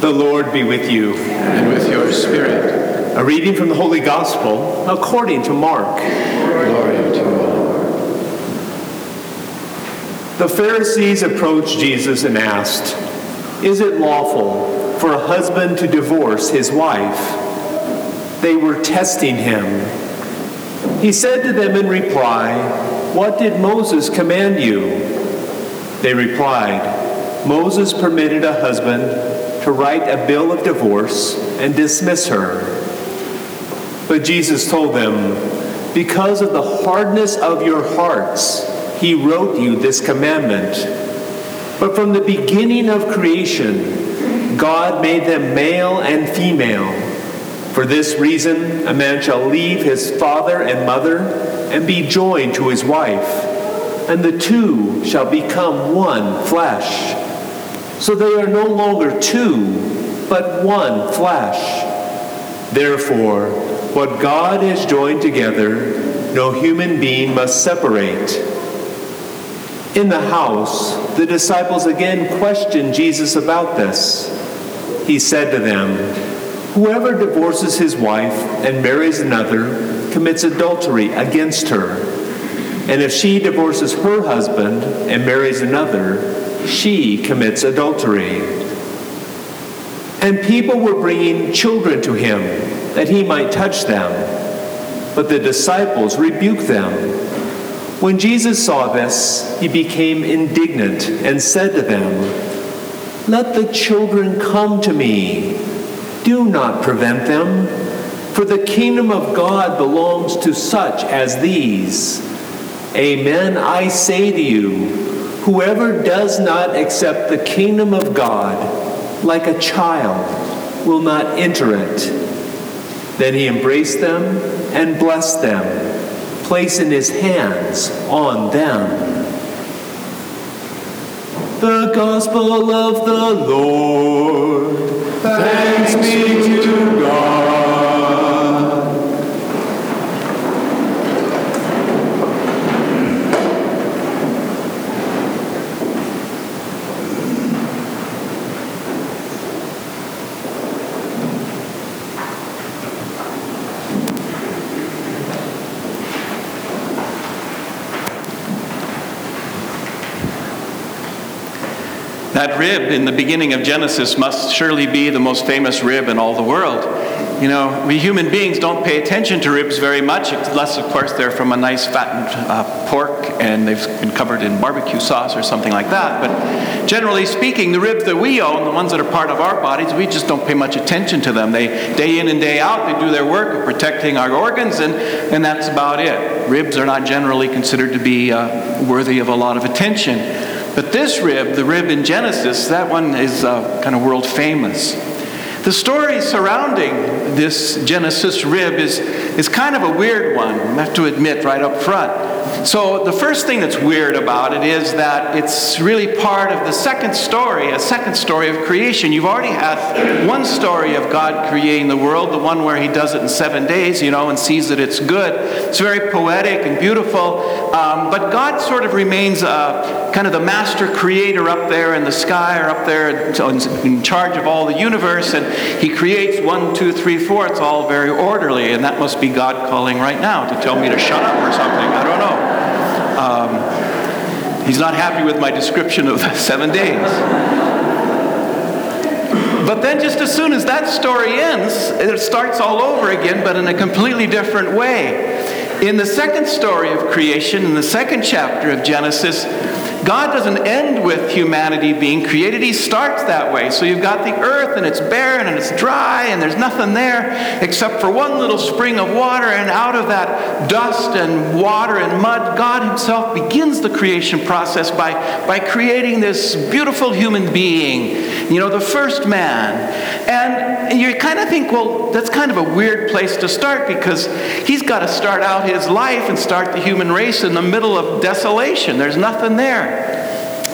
The Lord be with you. And with your spirit. A reading from the Holy Gospel according to Mark. Glory to you, Lord. The Pharisees approached Jesus and asked, Is it lawful for a husband to divorce his wife? They were testing him. He said to them in reply, What did Moses command you? They replied, Moses permitted a husband to write a bill of divorce and dismiss her. But Jesus told them, Because of the hardness of your hearts, he wrote you this commandment. But from the beginning of creation, God made them male and female. For this reason, a man shall leave his father and mother and be joined to his wife, and the two shall become one flesh. So they are no longer two, but one flesh. Therefore, what God has joined together, no human being must separate. In the house, the disciples again questioned Jesus about this. He said to them, Whoever divorces his wife and marries another commits adultery against her. And if she divorces her husband and marries another, she commits adultery. And people were bringing children to him that he might touch them. But the disciples rebuked them. When Jesus saw this, he became indignant and said to them, Let the children come to me. Do not prevent them, for the kingdom of God belongs to such as these. Amen, I say to you Whoever does not accept the kingdom of God like a child will not enter it. Then he embraced them and blessed them, placing his hands on them. The Gospel of the Lord. Thanks be to That rib in the beginning of Genesis must surely be the most famous rib in all the world. You know, we human beings don't pay attention to ribs very much, unless, of course, they're from a nice fattened uh, pork and they've been covered in barbecue sauce or something like that. But generally speaking, the ribs that we own, the ones that are part of our bodies, we just don't pay much attention to them. They, day in and day out, they do their work of protecting our organs, and, and that's about it. Ribs are not generally considered to be uh, worthy of a lot of attention. But this rib, the rib in Genesis, that one is uh, kind of world famous. The story surrounding this Genesis rib is, is kind of a weird one, I have to admit right up front. So, the first thing that's weird about it is that it's really part of the second story, a second story of creation. You've already had one story of God creating the world, the one where He does it in seven days, you know, and sees that it's good. It's very poetic and beautiful, um, but God sort of remains uh, kind of the master creator up there in the sky or up there in charge of all the universe, and He creates one, two, three, four. It's all very orderly, and that must be God calling right now to tell me to shut up or something. I don't know. Um, he's not happy with my description of seven days. But then, just as soon as that story ends, it starts all over again, but in a completely different way. In the second story of creation, in the second chapter of Genesis, God doesn't end with humanity being created. He starts that way. So you've got the earth and it's barren and it's dry and there's nothing there except for one little spring of water. And out of that dust and water and mud, God Himself begins the creation process by, by creating this beautiful human being, you know, the first man. And you kind of think, well, that's kind of a weird place to start because he's got to start out his life and start the human race in the middle of desolation. There's nothing there.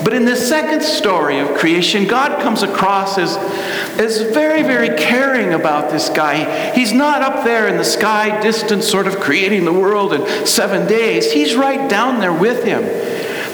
But in this second story of creation, God comes across as, as very, very caring about this guy. He's not up there in the sky, distant, sort of creating the world in seven days. He's right down there with him.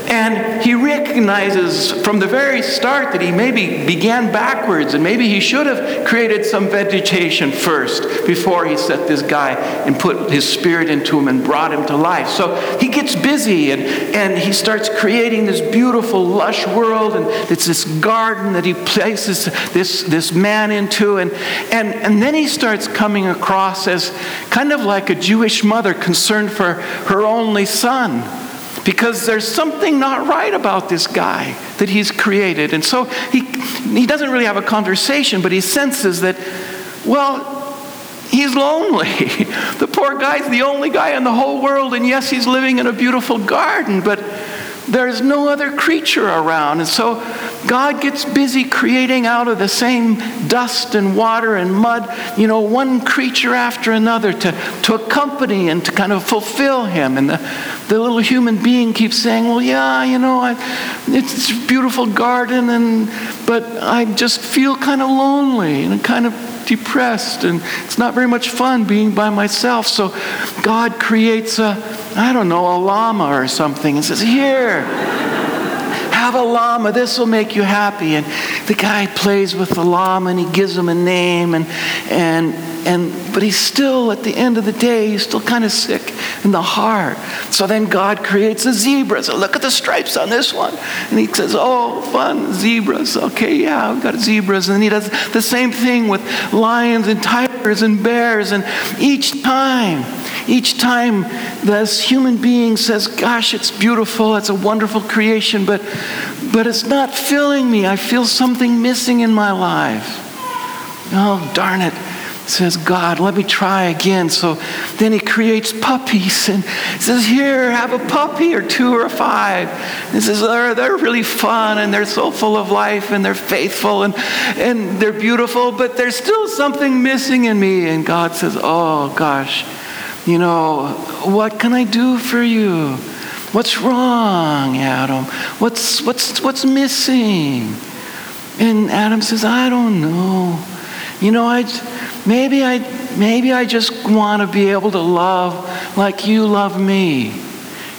And he recognizes from the very start that he maybe began backwards and maybe he should have created some vegetation first before he set this guy and put his spirit into him and brought him to life. So he gets busy and, and he starts creating this beautiful, lush world. And it's this garden that he places this, this man into. And, and, and then he starts coming across as kind of like a Jewish mother concerned for her only son because there's something not right about this guy that he's created. And so he, he doesn't really have a conversation, but he senses that, well, he's lonely. the poor guy's the only guy in the whole world, and yes, he's living in a beautiful garden, but there's no other creature around. And so God gets busy creating out of the same dust and water and mud, you know, one creature after another to, to accompany and to kind of fulfill him. And the, the little human being keeps saying, Well, yeah, you know, I, it's a beautiful garden, and, but I just feel kind of lonely and kind of depressed and it's not very much fun being by myself. So God creates a, I don't know, a llama or something and says, Here, have a llama. This will make you happy. And the guy plays with the llama and he gives him a name and, and and but he's still at the end of the day he's still kind of sick in the heart so then god creates a zebra so look at the stripes on this one and he says oh fun zebras okay yeah we've got zebras and he does the same thing with lions and tigers and bears and each time each time this human being says gosh it's beautiful it's a wonderful creation but but it's not filling me i feel something missing in my life oh darn it says, God, let me try again. So then he creates puppies and says, Here, have a puppy or two or five. He says, they're, they're really fun and they're so full of life and they're faithful and, and they're beautiful, but there's still something missing in me. And God says, Oh, gosh, you know, what can I do for you? What's wrong, Adam? What's, what's, what's missing? And Adam says, I don't know. You know, I maybe I maybe I just want to be able to love like you love me.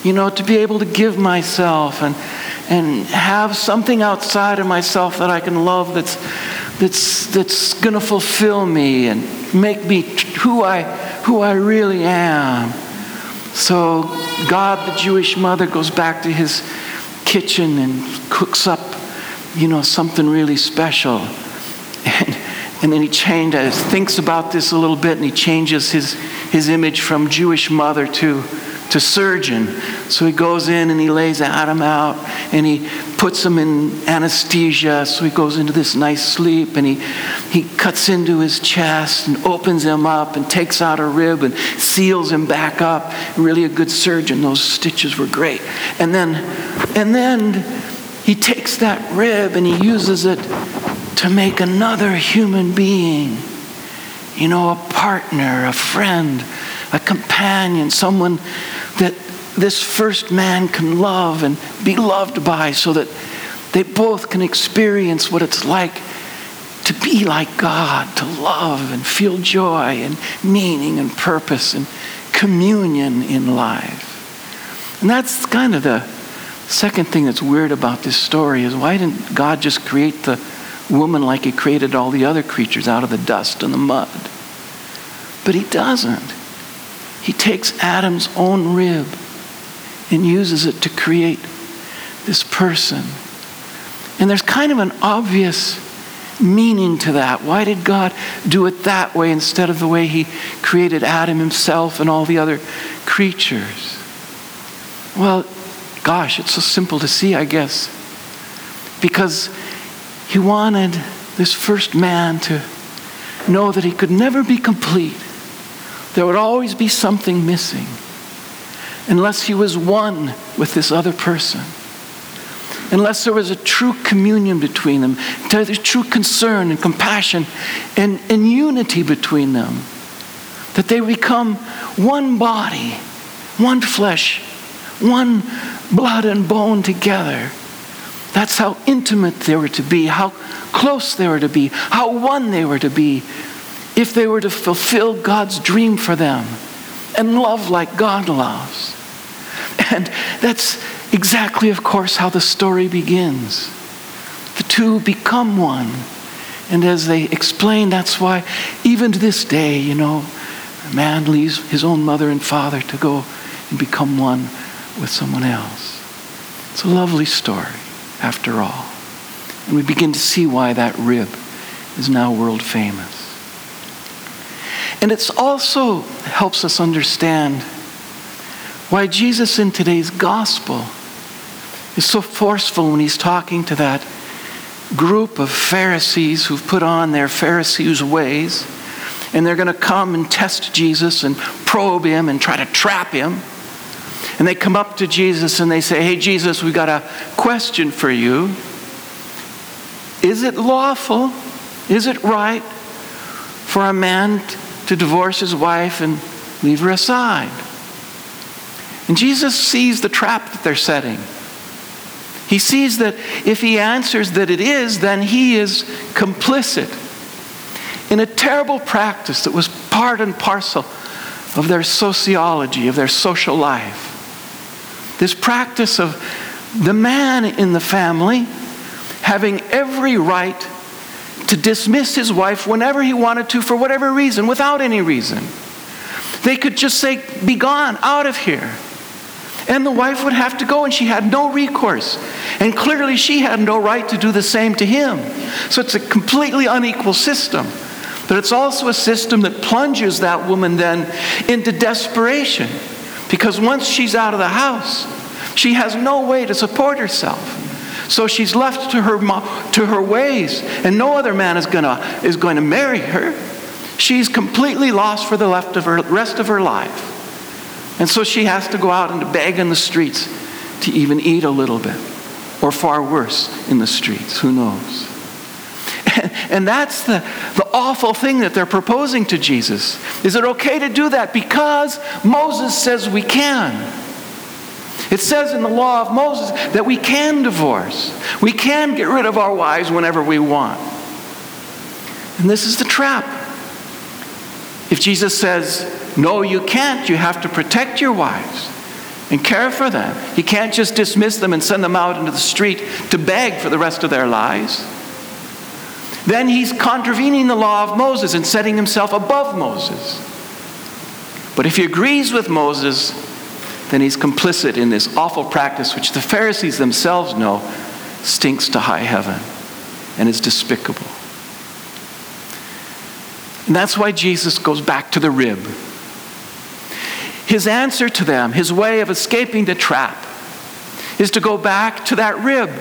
You know, to be able to give myself and and have something outside of myself that I can love that's that's that's going to fulfill me and make me who I who I really am. So God, the Jewish mother, goes back to his kitchen and cooks up, you know, something really special. And and then he changes, uh, thinks about this a little bit, and he changes his, his image from Jewish mother to, to surgeon. So he goes in and he lays Adam out and he puts him in anesthesia. So he goes into this nice sleep and he, he cuts into his chest and opens him up and takes out a rib and seals him back up. Really a good surgeon. Those stitches were great. And then, and then he takes that rib and he uses it to make another human being, you know, a partner, a friend, a companion, someone that this first man can love and be loved by so that they both can experience what it's like to be like God, to love and feel joy and meaning and purpose and communion in life. And that's kind of the second thing that's weird about this story is why didn't God just create the woman like he created all the other creatures out of the dust and the mud. But he doesn't. He takes Adam's own rib and uses it to create this person. And there's kind of an obvious meaning to that. Why did God do it that way instead of the way he created Adam himself and all the other creatures? Well, gosh, it's so simple to see, I guess. Because he wanted this first man to know that he could never be complete. There would always be something missing unless he was one with this other person. Unless there was a true communion between them, true concern and compassion and, and unity between them. That they become one body, one flesh, one blood and bone together. That's how intimate they were to be, how close they were to be, how one they were to be if they were to fulfill God's dream for them and love like God loves. And that's, exactly, of course, how the story begins. The two become one. And as they explain, that's why, even to this day, you know, a man leaves his own mother and father to go and become one with someone else. It's a lovely story, after all. And we begin to see why that rib is now world famous. And it also helps us understand why Jesus in today's gospel is so forceful when he's talking to that group of Pharisees who've put on their Pharisees' ways, and they're going to come and test Jesus and probe him and try to trap him. And they come up to Jesus and they say, Hey, Jesus, we've got a question for you. Is it lawful? Is it right for a man to divorce his wife and leave her aside? And Jesus sees the trap that they're setting. He sees that if he answers that it is, then he is complicit in a terrible practice that was part and parcel of their sociology, of their social life. This practice of the man in the family having every right to dismiss his wife whenever he wanted to for whatever reason, without any reason. They could just say, Be gone, out of here. And the wife would have to go, and she had no recourse. And clearly, she had no right to do the same to him. So it's a completely unequal system. But it's also a system that plunges that woman then into desperation. Because once she's out of the house, she has no way to support herself. So she's left to her, to her ways, and no other man is, gonna, is going to marry her. She's completely lost for the left of her, rest of her life. And so she has to go out and beg in the streets to even eat a little bit, or far worse, in the streets. Who knows? And, and that's the, the awful thing that they're proposing to Jesus. Is it okay to do that? Because Moses says we can. It says in the law of Moses that we can divorce. We can get rid of our wives whenever we want. And this is the trap. If Jesus says, no, you can't. You have to protect your wives and care for them. You can't just dismiss them and send them out into the street to beg for the rest of their lives. Then he's contravening the law of Moses and setting himself above Moses. But if he agrees with Moses, then he's complicit in this awful practice which the Pharisees themselves know stinks to high heaven and is despicable. And that's why Jesus goes back to the rib. His answer to them, his way of escaping the trap, is to go back to that rib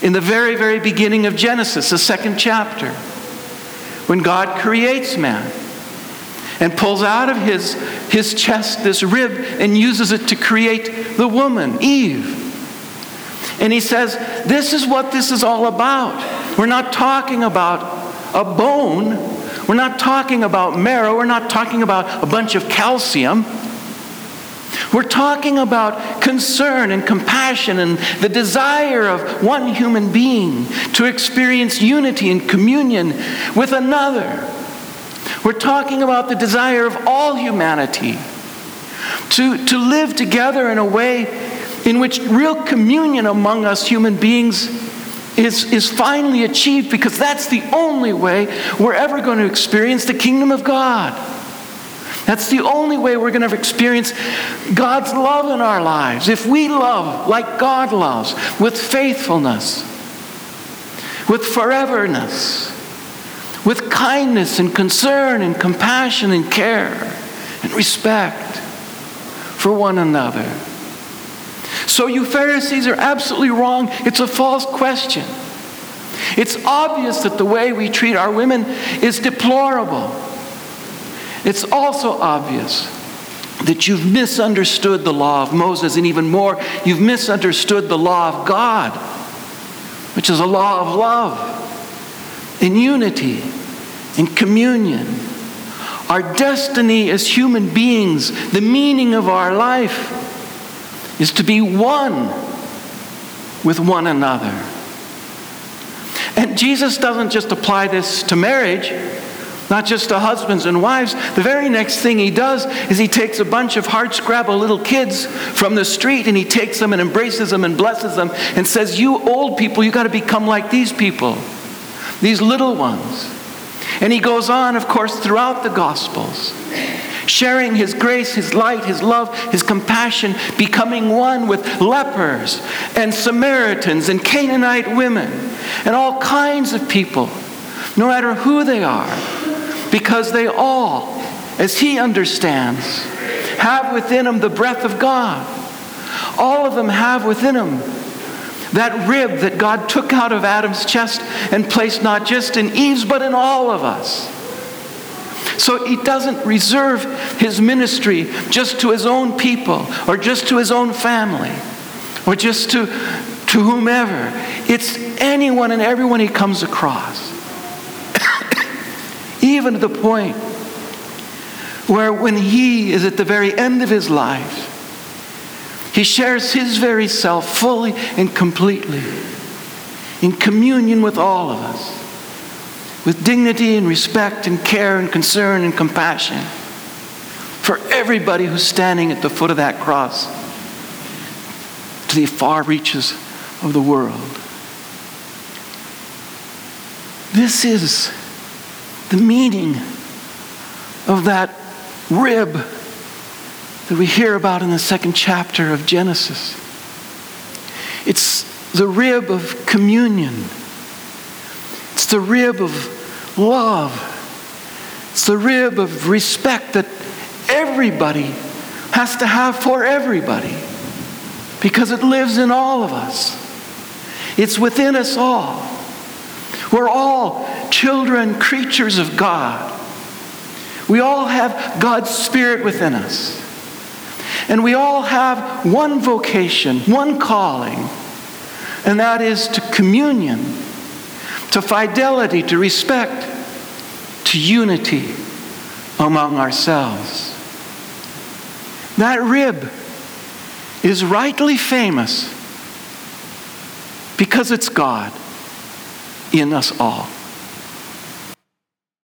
in the very, very beginning of Genesis, the second chapter, when God creates man and pulls out of his, his chest this rib and uses it to create the woman, Eve. And he says, This is what this is all about. We're not talking about a bone we're not talking about marrow. We're not talking about a bunch of calcium. We're talking about concern and compassion and the desire of one human being to experience unity and communion with another. We're talking about the desire of all humanity to, to live together in a way in which real communion among us human beings is, is finally achieved because that's the only way we're ever going to experience the kingdom of God. That's the only way we're going to experience God's love in our lives. If we love like God loves, with faithfulness, with foreverness, with kindness and concern and compassion and care and respect for one another. So, you Pharisees are absolutely wrong. It's a false question. It's obvious that the way we treat our women is deplorable. It's also obvious that you've misunderstood the law of Moses, and even more, you've misunderstood the law of God, which is a law of love and unity in communion. Our destiny as human beings, the meaning of our life is to be one with one another. And Jesus doesn't just apply this to marriage, not just to husbands and wives. The very next thing he does is he takes a bunch of hard scrabble little kids from the street and he takes them and embraces them and blesses them and says, You old people, you got to become like these people, these little ones. And he goes on, of course, throughout the Gospels, sharing his grace, his light, his love, his compassion, becoming one with lepers and Samaritans and Canaanite women and all kinds of people, no matter who they are because they all, as he understands, have within them the breath of God. All of them have within them that rib that God took out of Adam's chest and placed not just in Eve's, but in all of us. So he doesn't reserve his ministry just to his own people or just to his own family or just to, to whomever. It's anyone and everyone he comes across even to the point where when he is at the very end of his life, he shares his very self fully and completely in communion with all of us, with dignity and respect and care and concern and compassion for everybody who's standing at the foot of that cross to the far reaches of the world. This is the meaning of that rib that we hear about in the second chapter of Genesis. It's the rib of communion, it's the rib of love, it's the rib of respect that everybody has to have for everybody because it lives in all of us. It's within us all. We're all children, creatures of God. We all have God's Spirit within us. And we all have one vocation, one calling, and that is to communion, to fidelity, to respect, to unity among ourselves. That rib is rightly famous because it's God in us all.